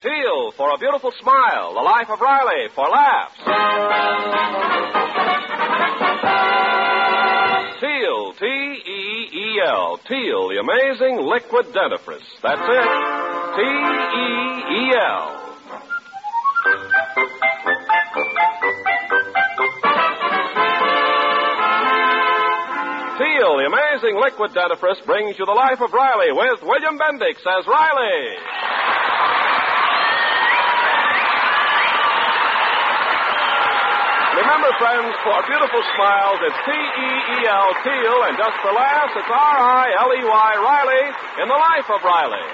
Teal for a beautiful smile. The life of Riley for laughs. Teal, T E E L. Teal, the amazing liquid dentifrice. That's it. T E E L. Teal, the amazing liquid dentifrice, brings you the life of Riley with William Bendix as Riley. Remember, friends, for beautiful smiles, it's T-E-E-L, Teal, and just for laughs, it's R-I-L-E-Y, Riley, in the life of Riley.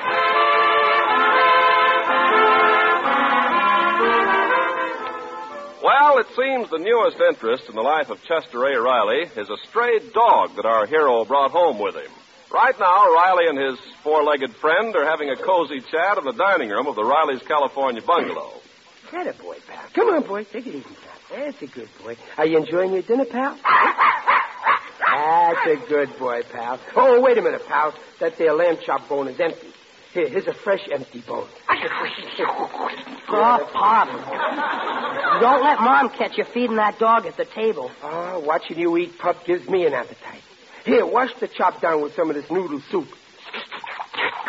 Well, it seems the newest interest in the life of Chester A. Riley is a stray dog that our hero brought home with him. Right now, Riley and his four-legged friend are having a cozy chat in the dining room of the Riley's California bungalow. That a boy, pal. Come on, boy. Take it easy, pal. That's a good boy. Are you enjoying your dinner, pal? That's a good boy, pal. Oh, wait a minute, pal. That there lamb chop bone is empty. Here, here's a fresh empty bone. Oh, Pop. Don't let Mom catch you feeding that dog at the table. Ah, watching you eat pup gives me an appetite. Here, wash the chop down with some of this noodle soup.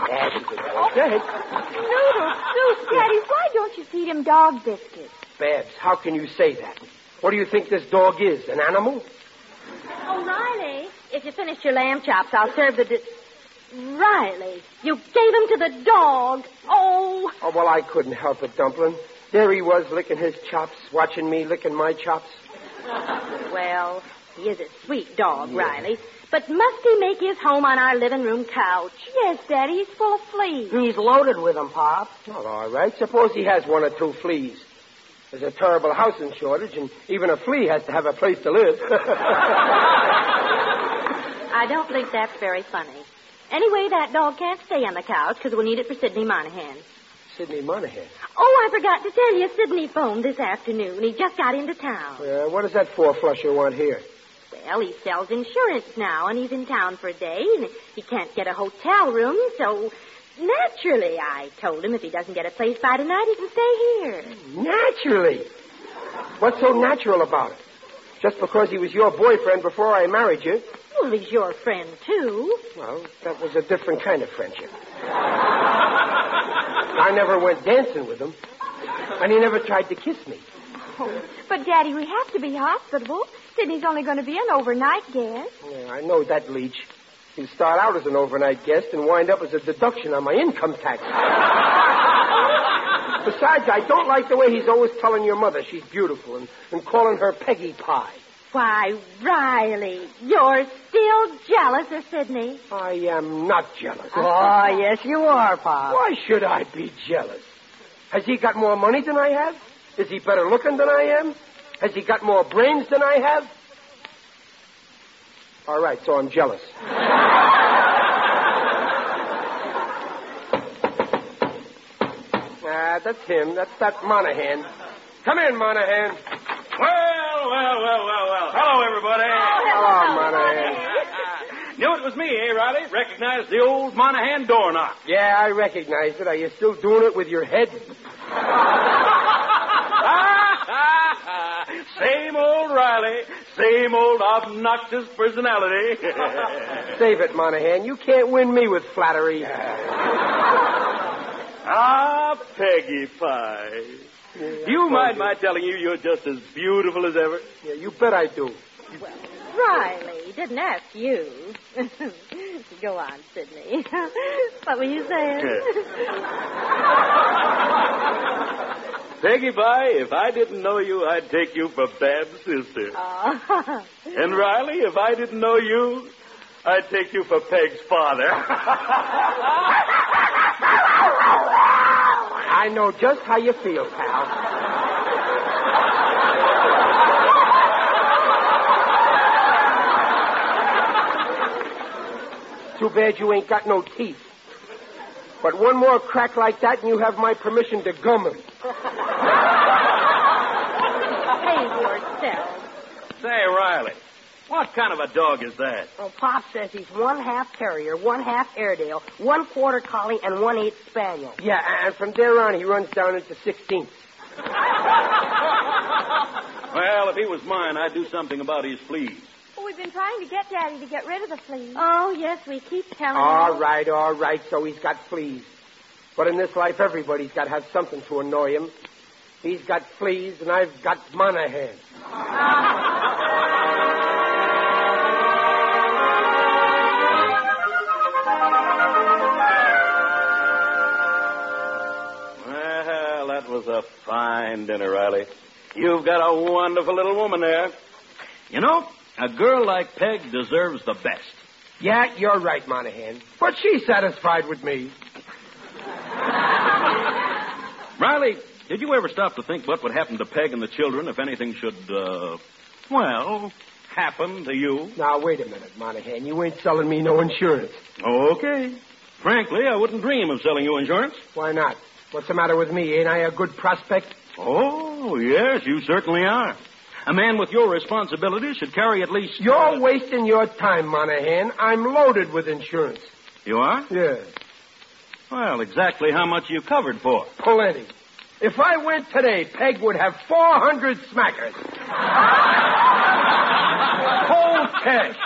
That's a good boy. Go. Noodle soup, Daddy. Why don't you feed him dog biscuits? Babs, how can you say that? What do you think this dog is, an animal? O'Reilly, if you finish your lamb chops, I'll serve the. Di- Riley, you gave him to the dog. Oh. Oh, well, I couldn't help it, Dumpling. There he was licking his chops, watching me licking my chops. Well, he is a sweet dog, Riley. But must he make his home on our living room couch? Yes, Daddy. He's full of fleas. He's loaded with them, Pop. Well, all right. Suppose he has one or two fleas. There's a terrible housing shortage, and even a flea has to have a place to live. I don't think that's very funny. Anyway, that dog can't stay on the couch because we'll need it for Sidney Monahan. Sidney Monahan. Oh, I forgot to tell you, Sidney phoned this afternoon. He just got into town. Uh, what does that four-flusher want here? Well, he sells insurance now, and he's in town for a day, and he can't get a hotel room, so naturally I told him if he doesn't get a place by tonight, he can stay here. Naturally. What's so natural about it? Just because he was your boyfriend before I married you? Well, he's your friend, too. Well, that was a different kind of friendship. I never went dancing with him, and he never tried to kiss me. Oh, but, Daddy, we have to be hospitable. Sidney's only going to be an overnight guest. Yeah, I know that, Leach. He'll start out as an overnight guest and wind up as a deduction on my income tax. Besides, I don't like the way he's always telling your mother she's beautiful and, and calling her Peggy Pie. Why, Riley, you're still jealous of Sidney. I am not jealous. Oh, yes, you are, Pop. Why should I be jealous? Has he got more money than I have? Is he better looking than I am? Has he got more brains than I have? All right, so I'm jealous. Ah, that's him. That's that Monahan. Come in, Monahan. Well, well, well, well, well. Hello, everybody. Hello, Monahan. Knew it was me, eh, Riley? Recognized the old Monahan door knock. Yeah, I recognized it. Are you still doing it with your head? same old Riley. Same old obnoxious personality. Save it, Monahan. You can't win me with flattery. ah, Peggy Pie. Do you mind my telling you you're just as beautiful as ever? Yeah, you bet I do. Well, Riley, didn't ask you. Go on, Sidney. what were you saying? Peggy Pie, if I didn't know you, I'd take you for Bab's sister. Oh. And Riley, if I didn't know you, I'd take you for Peg's father. I know just how you feel, pal. Too bad you ain't got no teeth. But one more crack like that, and you have my permission to gum him. Behave yourself. Say, Riley, What kind of a dog is that? Well, Pop says he's one half terrier, one half Airedale, one quarter collie, and one eighth spaniel. Yeah, and from there on, he runs down into 16th. Well, if he was mine, I'd do something about his fleas. Well, we've been trying to get Daddy to get rid of the fleas. Oh, yes, we keep telling All him. right, all right, so he's got fleas. But in this life, everybody's got to have something to annoy him. He's got fleas, and I've got Monahan. Well, that was a fine dinner, Riley. You've got a wonderful little woman there. You know, a girl like Peg deserves the best. Yeah, you're right, Monahan. But she's satisfied with me. Riley, did you ever stop to think what would happen to Peg and the children if anything should, uh, well, happen to you? Now, wait a minute, Monahan. You ain't selling me no insurance. Okay. Frankly, I wouldn't dream of selling you insurance. Why not? What's the matter with me? Ain't I a good prospect? Oh, yes, you certainly are. A man with your responsibilities should carry at least. You're uh, wasting your time, Monahan. I'm loaded with insurance. You are? Yeah, Well, exactly how much you covered for? plenty. If I went today, Peg would have 400 smackers. Cold cash.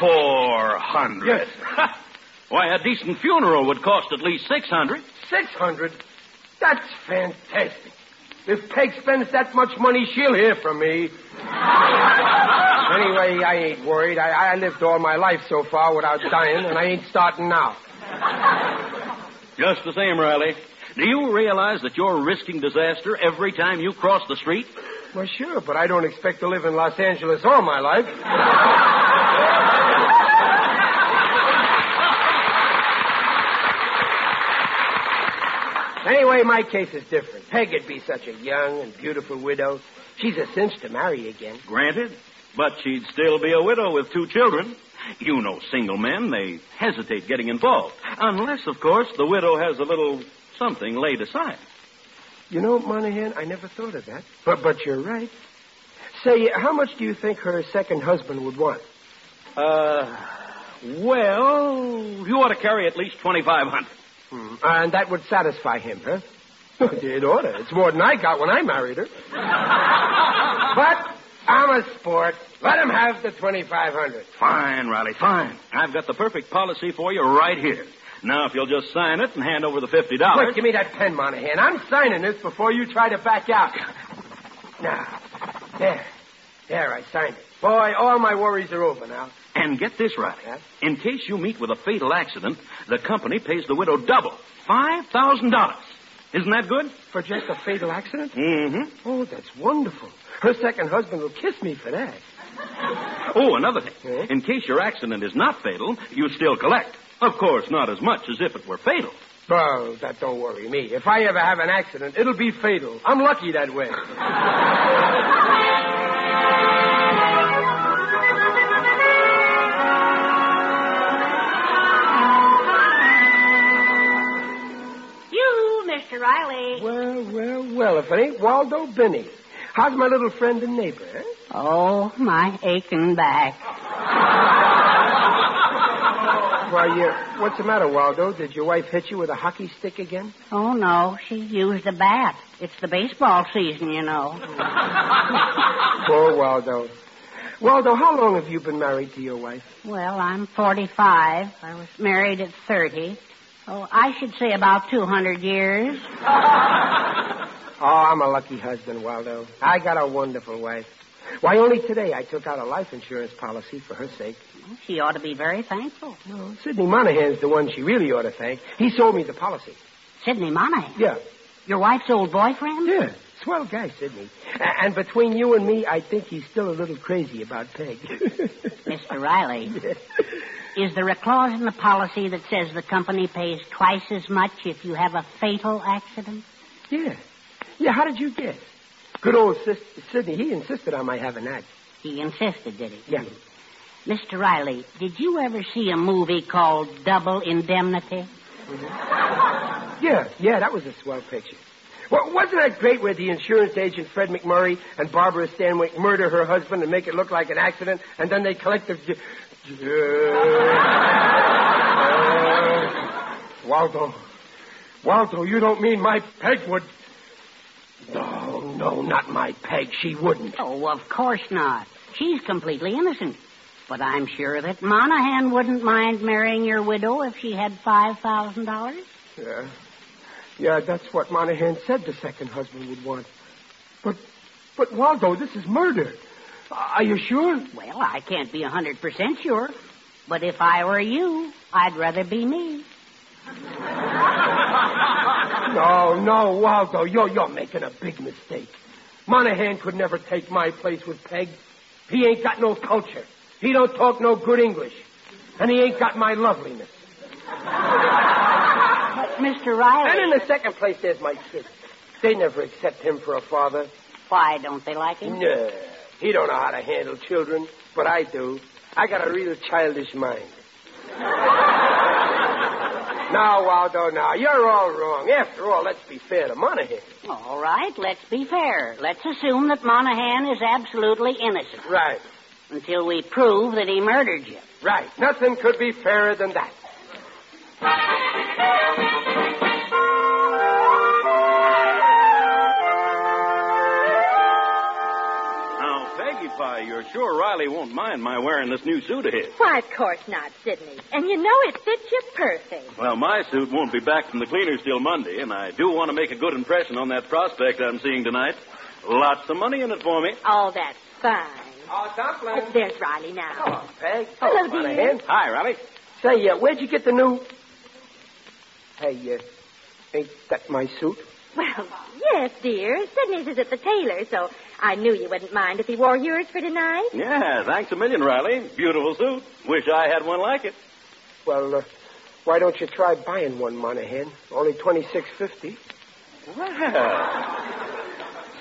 Four hundred. Yes. Why, a decent funeral would cost at least six hundred. 600? That's fantastic. If Peg spends that much money, she'll hear from me. anyway, I ain't worried. I, I lived all my life so far without dying, and I ain't starting now. Just the same, Riley. Do you realize that you're risking disaster every time you cross the street? Well, sure, but I don't expect to live in Los Angeles all my life. Anyway, my case is different. Peg'd be such a young and beautiful widow. She's a cinch to marry again. Granted, but she'd still be a widow with two children. You know, single men, they hesitate getting involved. Unless, of course, the widow has a little something laid aside. You know, Monahan, I never thought of that. But but you're right. Say, how much do you think her second husband would want? Uh, well, you ought to carry at least 2500 Hmm. And that would satisfy him, huh? it ought to. It's more than I got when I married her. but I'm a sport. Let him have the 2500 Fine, Riley, fine. I've got the perfect policy for you right here. Now, if you'll just sign it and hand over the $50. Quick, give me that pen, Monahan. I'm signing this before you try to back out. Now, there. There, I signed it. Boy, all my worries are over now. And get this, Riley. Huh? In case you meet with a fatal accident, the company pays the widow double $5,000. Isn't that good? For just a fatal accident? Mm-hmm. Oh, that's wonderful. Her second husband will kiss me for that. Oh, another thing. Huh? In case your accident is not fatal, you still collect. Of course, not as much as if it were fatal. Well, that don't worry me. If I ever have an accident, it'll be fatal. I'm lucky that way. You, Mr. Riley. Well, well, well, if it ain't Waldo Binney. How's my little friend and neighbor? Oh, my aching back. Why, you, what's the matter, Waldo? Did your wife hit you with a hockey stick again? Oh, no, she used a bat. It's the baseball season, you know. Poor Waldo. Waldo, how long have you been married to your wife? Well, I'm 45. I was married at 30. Oh, I should say about 200 years. Oh, I'm a lucky husband, Waldo. I got a wonderful wife. Why, only today I took out a life insurance policy for her sake. She ought to be very thankful. No, Sidney Monahan's the one she really ought to thank. He sold me the policy. Sidney Monahan. Yeah. Your wife's old boyfriend? Yeah. Swell guy, Sidney. And between you and me, I think he's still a little crazy about Peg. Mr. Riley, is there a clause in the policy that says the company pays twice as much if you have a fatal accident? yeah. Yeah, how did you guess? Good old Sis- Sidney, he insisted on my having that. He insisted, did he? Yeah. Mr. Riley, did you ever see a movie called Double Indemnity? Yeah, yeah, that was a swell picture. Well, wasn't that great where the insurance agent, Fred MacMurray, and Barbara Stanwyck murder her husband and make it look like an accident, and then they collect the... Uh, Waldo. Waldo, you don't mean my Peg would... No, no, not my Peg. She wouldn't. Oh, of course not. She's completely innocent. But I'm sure that Monahan wouldn't mind marrying your widow if she had $5,000. Yeah. Yeah, that's what Monahan said the second husband would want. But, but Waldo, this is murder. Are you sure? Well, I can't be a 100% sure. But if I were you, I'd rather be me. No, no, Waldo, you're, you're making a big mistake. Monahan could never take my place with Peg. He ain't got no culture. He don't talk no good English. And he ain't got my loveliness. But, Mr. Riley. And in the second place, there's my kids. They never accept him for a father. Why don't they like him? No, he don't know how to handle children, but I do. I got a real childish mind. Now, Waldo, now, you're all wrong. After all, let's be fair to Monahan. All right, let's be fair. Let's assume that Monahan is absolutely innocent Right, until we prove that he murdered you. right. Nothing could be fairer than that. Peggy you're sure Riley won't mind my wearing this new suit of his. Why, of course not, Sidney. And you know it fits you perfect. Well, my suit won't be back from the cleaners till Monday, and I do want to make a good impression on that prospect I'm seeing tonight. Lots of money in it for me. Oh, that's fine. Oh, Dumpling. Oh, there's Riley now. Oh, Peg. Hello, oh, dear. Monahan. Hi, Riley. Say, uh, where'd you get the new... Hey, uh, ain't that my suit? Well, yes, dear. Sidney's is at the tailor, so I knew you wouldn't mind if he wore yours for tonight. Yeah, thanks a million, Riley. Beautiful suit. Wish I had one like it. Well, uh, why don't you try buying one, Monahan? Only twenty six fifty. Well,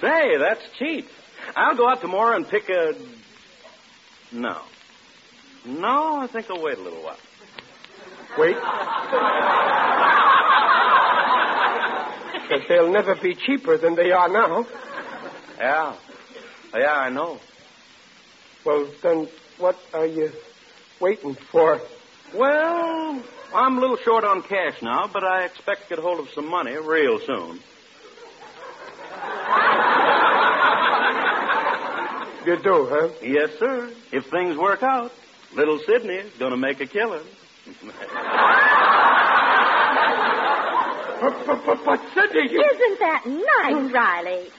say, that's cheap. I'll go out tomorrow and pick a. No. No, I think I'll wait a little while. Wait. They'll never be cheaper than they are now. Yeah. Yeah, I know. Well, then what are you waiting for? Well, I'm a little short on cash now, but I expect to get hold of some money real soon. You do, huh? Yes, sir. If things work out, little Sidney's going to make a killing. But, but, but, but Sidney, you... Isn't that nice, mm. Riley?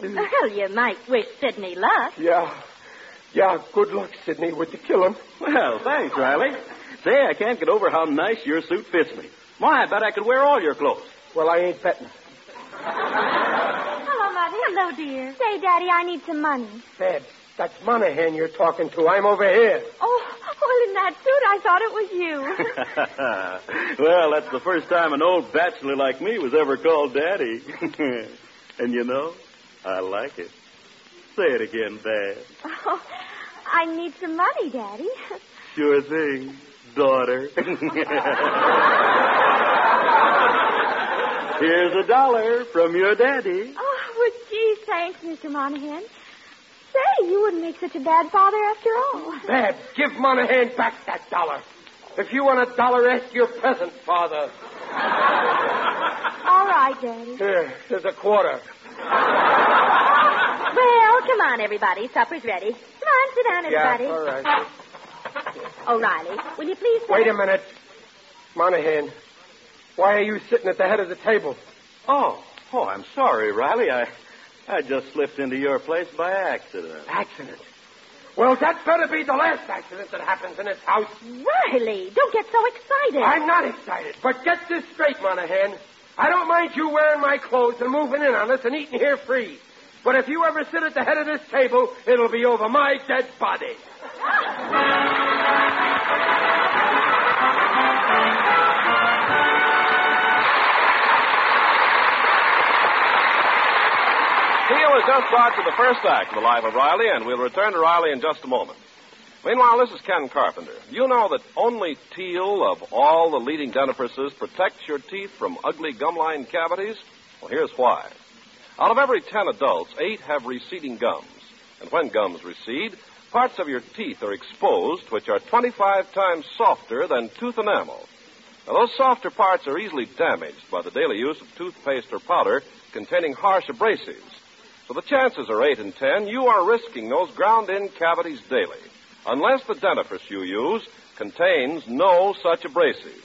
Mm. Well, you might wish Sidney luck. Yeah. Yeah, good luck, Sidney, with the killing. Well, thanks, Riley. Say, I can't get over how nice your suit fits me. Why, I bet I could wear all your clothes. Well, I ain't betting. Hello, Mother. Hello, dear. Say, Daddy, I need some money. Babs, that's Monahan you're talking to. I'm over here. Oh, well, in that suit, I thought it was you. well, that's the first time an old bachelor like me was ever called Daddy. and you know, I like it. Say it again, Dad. oh, I need some money, Daddy. Sure thing, daughter. Here's a dollar from your daddy. Oh, well, gee, thanks, Mr. Monahan. Say, you wouldn't make such a bad father after all. Babs, give Monahan back that dollar. If you want a dollar, ask your present father. All right, Daddy. Here, here's a quarter. Well, come on, everybody. Supper's ready. Come on, sit down, everybody. Yeah, all right. Oh, Riley, will you please sit? Wait a minute. Monahan, why are you sitting at the head of the table? Oh, oh, I'm sorry, Riley. I, I just slipped into your place by accident. Accident. Well, that better be the last accident that happens in this house. Riley, don't get so excited. I'm not excited, but get this straight, Monahan. I don't mind you wearing my clothes and moving in on us and eating here free. But if you ever sit at the head of this table, it'll be over my dead body. Teal has just brought to the first act of the life of Riley, and we'll return to Riley in just a moment. Meanwhile, this is Ken Carpenter. You know that only Teal, of all the leading dentifrices, protects your teeth from ugly gum-line cavities? Well, here's why. Out of every ten adults, eight have receding gums. And when gums recede, parts of your teeth are exposed which are 25 times softer than tooth enamel. Now, those softer parts are easily damaged by the daily use of toothpaste or powder containing harsh abrasives. So the chances are 8 in 10 you are risking those ground in cavities daily, unless the dentifrice you use contains no such abrasives.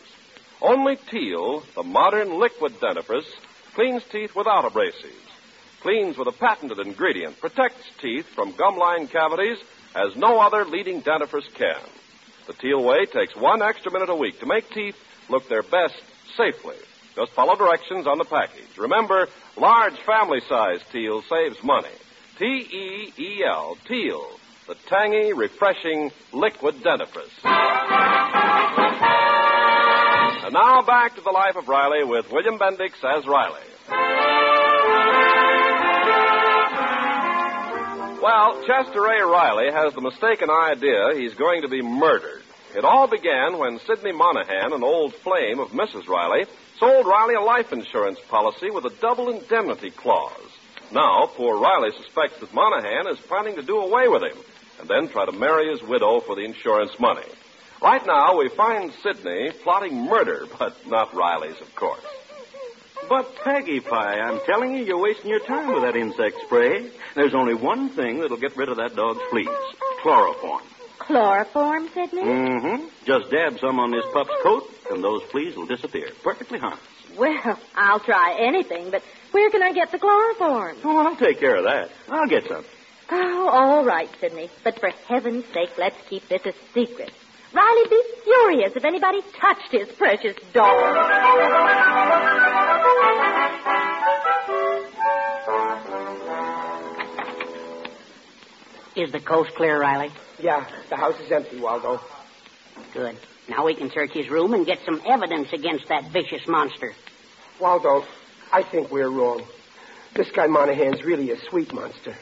Only Teal, the modern liquid dentifrice, cleans teeth without abrasives. Cleans with a patented ingredient, protects teeth from gum line cavities as no other leading dentifrice can. The Teal way takes one extra minute a week to make teeth look their best safely. Just follow directions on the package. Remember, large family size Teal saves money. T E E L, Teal, the tangy, refreshing liquid dentifrice. And now back to the life of Riley with William Bendix as Riley. Well, Chester A. Riley has the mistaken idea he's going to be murdered. It all began when Sidney Monahan, an old flame of Mrs. Riley, sold Riley a life insurance policy with a double indemnity clause. Now, poor Riley suspects that Monahan is planning to do away with him and then try to marry his widow for the insurance money. Right now, we find Sidney plotting murder, but not Riley's, of course. But, Peggy Pie, I'm telling you, you're wasting your time with that insect spray. There's only one thing that'll get rid of that dog's fleas chloroform. Chloroform, Sidney? Mm-hmm. Just dab some on this pup's coat, and those fleas will disappear. Perfectly harmless. Well, I'll try anything, but where can I get the chloroform? Oh, I'll take care of that. I'll get some. Oh, all right, Sidney. But for heaven's sake, let's keep this a secret. Riley'd be furious if anybody touched his precious dog. Is the coast clear, Riley? Yeah, the house is empty, Waldo. Good. Now we can search his room and get some evidence against that vicious monster. Waldo, I think we're wrong. This guy Monahan's really a sweet monster.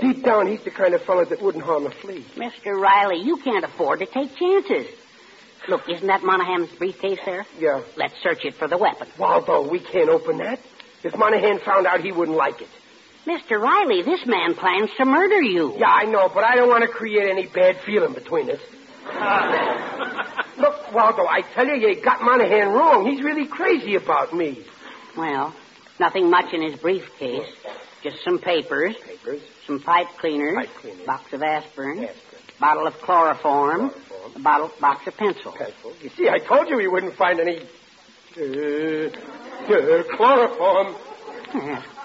Deep down, he's the kind of fellow that wouldn't harm a flea. Mr. Riley, you can't afford to take chances. Look, isn't that Monahan's briefcase there? Yeah. Let's search it for the weapon. Waldo, we can't open that. If Monahan found out, he wouldn't like it. Mr. Riley, this man plans to murder you. Yeah, I know, but I don't want to create any bad feeling between us. Look, Waldo, I tell you, you got Monahan wrong. He's really crazy about me. Well, nothing much in his briefcase. Just some papers, Papers, some pipe cleaners, Pipe cleaners. box of aspirin, aspirin, bottle of chloroform, Chloroform. a bottle, box of pencils. pencil. You see, I told you he wouldn't find any uh, uh, chloroform.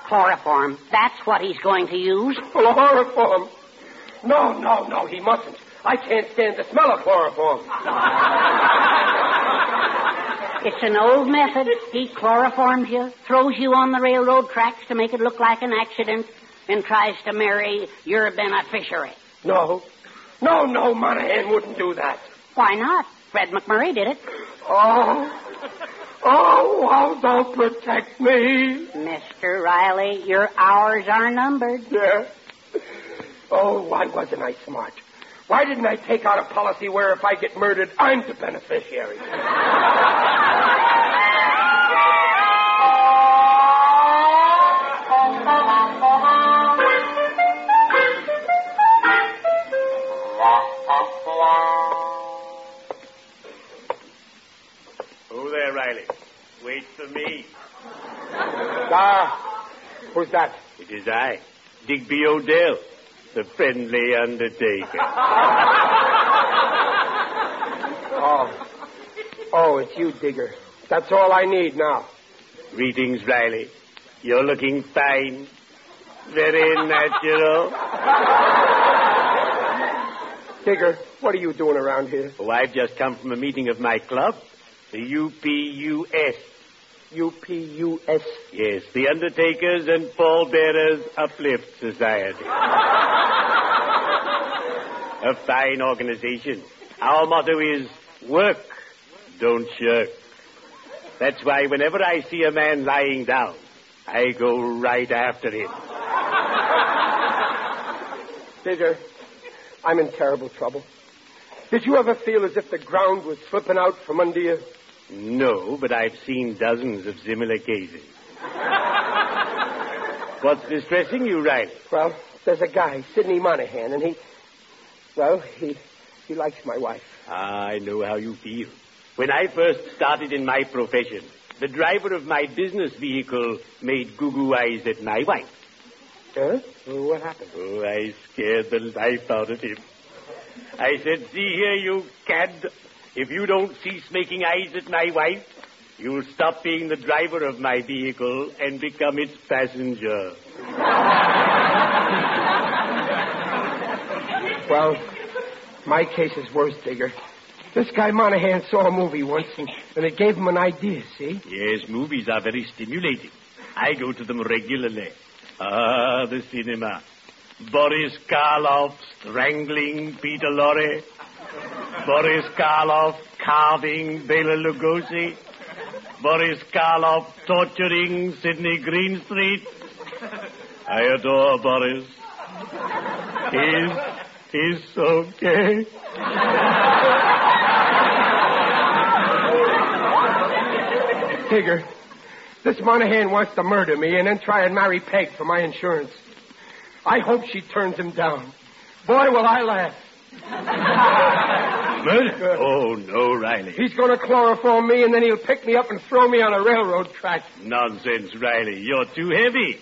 Chloroform. That's what he's going to use. Chloroform. No, no, no, he mustn't. I can't stand the smell of chloroform. It's an old method. He chloroforms you, throws you on the railroad tracks to make it look like an accident, and tries to marry your beneficiary. No, no, no, Monahan wouldn't do that. Why not? Fred MacMurray did it. Oh, oh, oh Waldo, protect me. Mr. Riley, your hours are numbered. Yeah. Oh, why wasn't I smart? Why didn't I take out a policy where if I get murdered, I'm the beneficiary? Riley. Wait for me. Ah, who's that? It is I, Digby O'Dell, the friendly undertaker. Oh, oh, it's you, Digger. That's all I need now. Greetings, Riley. You're looking fine. Very natural. Digger, what are you doing around here? Oh, I've just come from a meeting of my club, the UPUS. U-P-U-S. Yes, the Undertakers and Pallbearers Uplift Society. a fine organization. Our motto is work, don't shirk. That's why whenever I see a man lying down, I go right after him. Digger, I'm in terrible trouble. Did you ever feel as if the ground was slipping out from under you? No, but I've seen dozens of similar cases. What's distressing you, Riley? Well, there's a guy, Sidney Monahan, and he. Well, he. He likes my wife. Ah, I know how you feel. When I first started in my profession, the driver of my business vehicle made goo-goo eyes at my wife. Huh? Well, what happened? Oh, I scared the life out of him. I said, see here, you cad. If you don't cease making eyes at my wife, you'll stop being the driver of my vehicle and become its passenger. Well, my case is worse, Digger. This guy Monahan saw a movie once, and, and it gave him an idea, see? Yes, movies are very stimulating. I go to them regularly. Ah, the cinema. Boris Karloff strangling Peter Lorre. Boris Karloff carving Bela Lugosi. Boris Karloff torturing Sidney Greenstreet. I adore Boris. He's, he's so gay. Digger, this Monahan wants to murder me and then try and marry Peg for my insurance. I hope she turns him down. Boy, will I laugh. Murder? Oh, no, Riley. He's going to chloroform me and then he'll pick me up and throw me on a railroad track. Nonsense, Riley. You're too heavy.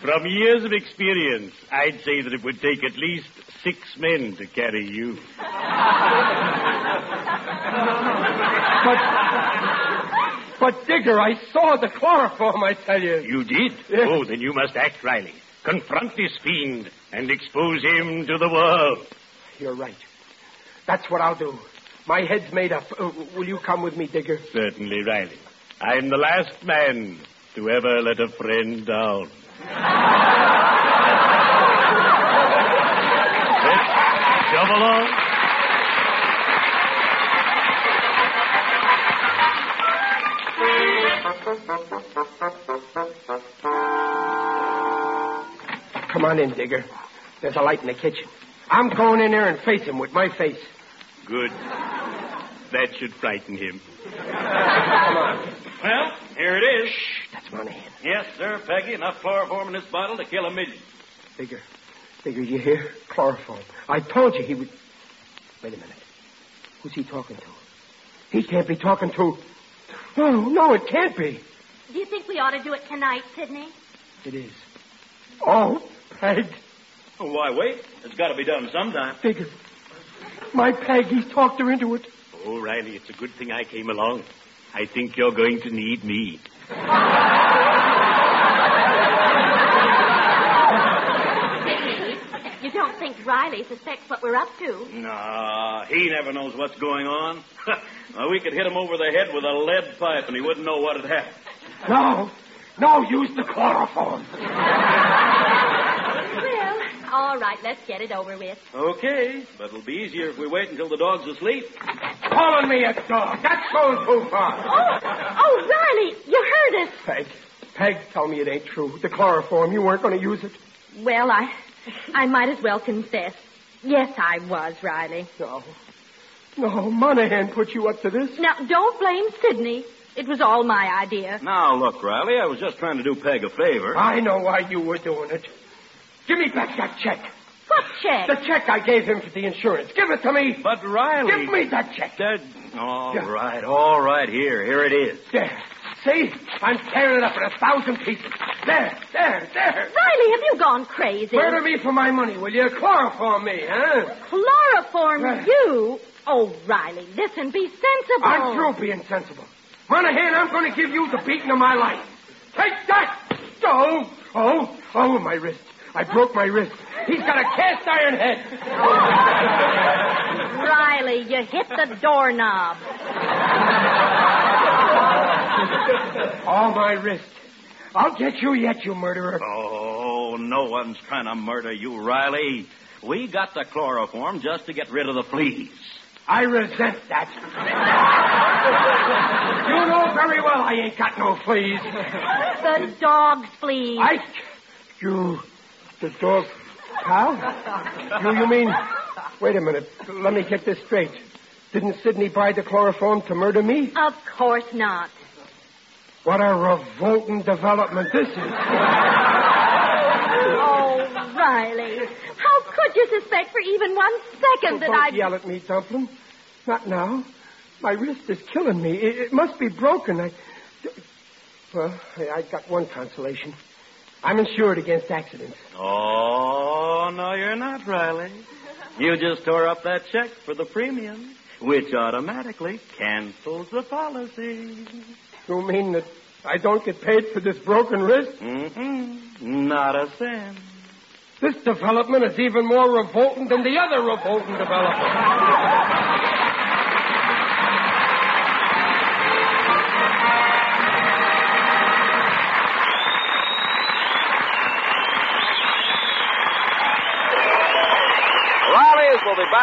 From years of experience, I'd say that it would take at least six men to carry you. But, but Digger, I saw the chloroform, I tell you. You did? Yes. Oh, then you must act, Riley. Confront this fiend and expose him to the world. You're right. That's what I'll do. My head's made up. Uh, will you come with me, Digger? Certainly, Riley. I'm the last man to ever let a friend down. Let's shove along. Come on in, Digger. There's a light in the kitchen. I'm going in there and face him with my face. Good. That should frighten him. Come on. Well, here it is. That's Monahan. Yes, sir, Peggy. Enough chloroform in this bottle to kill a million. Digger. Digger, you hear? Chloroform. I told you he would. Wait a minute. Who's he talking to? He can't be talking to. No, no, it can't be. Do you think we ought to do it tonight, Sidney? It is. Oh, Peg. Oh, why wait? It's got to be done sometime. Digger. My Peg, he's talked her into it. Oh, Riley, it's a good thing I came along. I think you're going to need me. You don't think Riley suspects what we're up to? Nah, he never knows what's going on. well, we could hit him over the head with a lead pipe and he wouldn't know what had happened. No. No, use the chloroform. Well, all right, let's get it over with. Okay, but it'll be easier if we wait until the dog's asleep. Calling me a dog. That's going too far. Oh, oh, Riley, you heard us. Peg. Peg, tell me it ain't true. The chloroform, you weren't going to use it? Well, I, I might as well confess. Yes, I was, Riley. No. No, Monahan put you up to this. Now, don't blame Sidney. It was all my idea. Now, look, Riley, I was just trying to do Peg a favor. I know why you were doing it. Give me back that check. What check? The check I gave him for the insurance. Give it to me. But, Riley... Give me that check. That... All Yeah. right, all right, here, here it is. There. See? I'm tearing it up in a thousand pieces. There, there, there. Riley, have you gone crazy? Murder me for my money, will you? Chloroform me, huh? Chloroform Yeah. you? Oh, Riley, listen, be sensible. I'm through being sensible. Monahan, I'm going to give you the beating of my life. Take that! Oh, oh, oh, my wrist. I broke my wrist. He's got a cast iron head. Riley, you hit the doorknob. All my wrist. I'll get you yet, you murderer. Oh, no one's trying to murder you, Riley. We got the chloroform just to get rid of the fleas. I resent that. you know very well I ain't got no fleas. The dog's fleas. I. You. The dog. Pal? You, you mean. Wait a minute. Let me get this straight. Didn't Sidney buy the chloroform to murder me? Of course not. What a revolting development this is. Oh, Riley. How could you suspect for even one second that oh, I'd. Don't I... yell at me, Dumpling. Not now. My wrist is killing me. It, it must be broken. I. Well, I got one consolation. I'm insured against accidents. Oh, no, you're not, Riley. You just tore up that check for the premium, which automatically cancels the policy. You mean that I don't get paid for this broken wrist? Mm-hmm. Not a cent. This development is even more revolting than the other revolting development.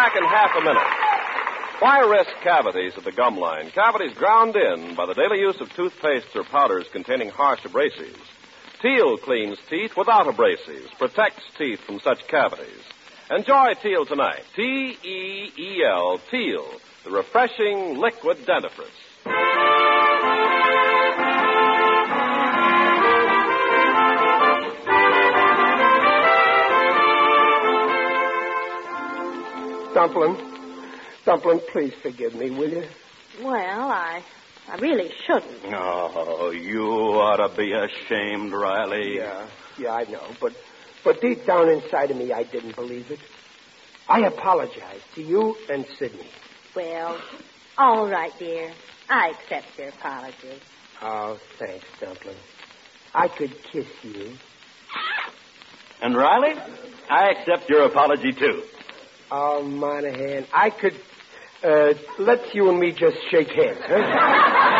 Back in half a minute. Why risk cavities at the gum line? Cavities ground in by the daily use of toothpastes or powders containing harsh abrasives. Teal cleans teeth without abrasives, protects teeth from such cavities. Enjoy Teal tonight. T E E L, Teal, the refreshing liquid dentifrice. Dumpling. Dumpling, please forgive me, will you? Well, I... I really shouldn't. Oh, you ought to be ashamed, Riley. Yeah, yeah, I know. But, but deep down inside of me, I didn't believe it. I apologize to you and Sidney. Well, all right, dear. I accept your apology. Oh, thanks, Dumpling. I could kiss you. And Riley, I accept your apology, too. Oh, Monahan, I could. Uh, let's you and me just shake hands, huh?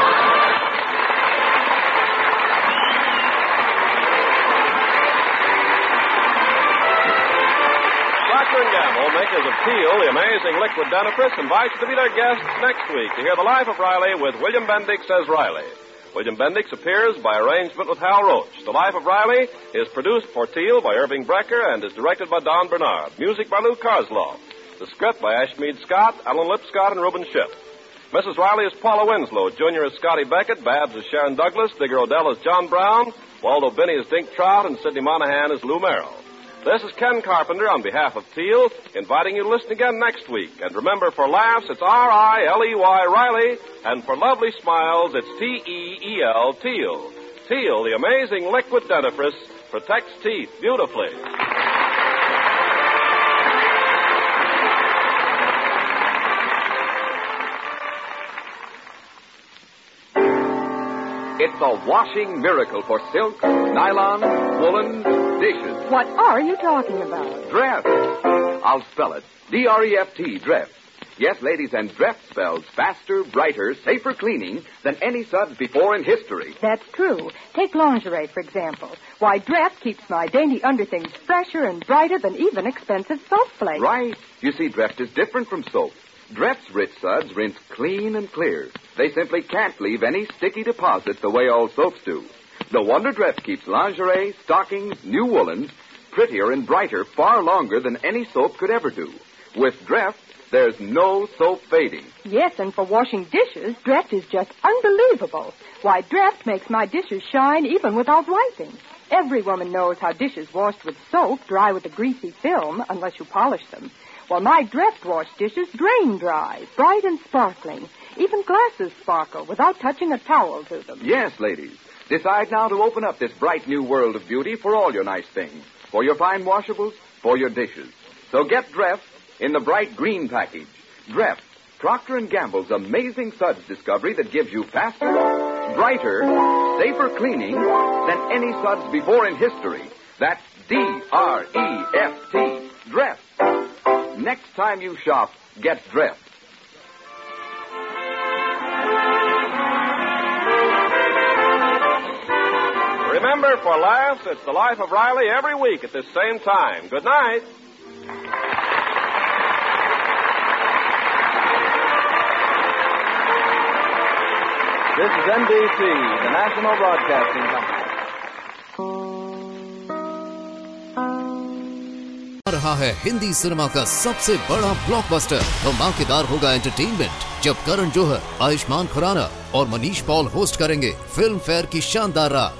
Makers of Teal, the amazing liquid dentifrice, invites you to be their guests next week to hear the life of Riley with William Bendix as Riley. William Bendix appears by arrangement with Hal Roach. The Life of Riley is produced for Teal by Irving Brecher and is directed by Don Bernard. Music by Lou Kosloff. The script by Ashmead Scott, Alan Lipscott, and Reuben Ship. Mrs. Riley is Paula Winslow. Junior is Scotty Beckett. Babs is Sharon Douglas. Digger O'Dell is John Brown. Waldo Binney is Dink Trout. And Sidney Monahan is Lou Merrill. This is Ken Carpenter on behalf of Teal, inviting you to listen again next week. And remember, for laughs, it's R-I-L-E-Y Riley, and for lovely smiles, it's T-E-E-L Teal. Teal, the amazing liquid dentifrice, protects teeth beautifully. It's a washing miracle for silk, nylon, woolen, dishes. What are you talking about? Dreft. I'll spell it. D-R-E-F-T, Dreft. Yes, ladies, and Dreft spells faster, brighter, safer cleaning than any suds before in history. That's true. Take lingerie, for example. Why, Dreft keeps my dainty underthings fresher and brighter than even expensive soap flakes. Right. You see, Dreft is different from soap. Dreft's rich suds rinse clean and clear. They simply can't leave any sticky deposits the way all soaps do. No wonder Dreft keeps lingerie, stockings, new woolens prettier and brighter far longer than any soap could ever do. With Dreft, there's no soap fading. Yes, and for washing dishes, Dreft is just unbelievable. Why, Dreft makes my dishes shine even without wiping. Every woman knows how dishes washed with soap dry with a greasy film unless you polish them. Well, my Dreft wash dishes drain dry, bright and sparkling. Even glasses sparkle without touching a towel to them. Yes, ladies. Decide now to open up this bright new world of beauty for all your nice things. For your fine washables, for your dishes. So get Dreft in the bright green package. Dreft, Procter & Gamble's amazing suds discovery that gives you faster, brighter, safer cleaning than any suds before in history. That's D-R-E-F-T, Dreft. Next time you shop, get Dreft. Remember, for laughs, it's the life of Riley every week at this same time. Good night. This is NBC, the National Broadcasting Company. आ रहा है Hindi cinema का सबसे बड़ा blockbuster धमाकेदार होगा entertainment जब करण जौहर आयुष्मान खुराना और Manish Paul host करेंगे फिल्म फेयर की शानदार रात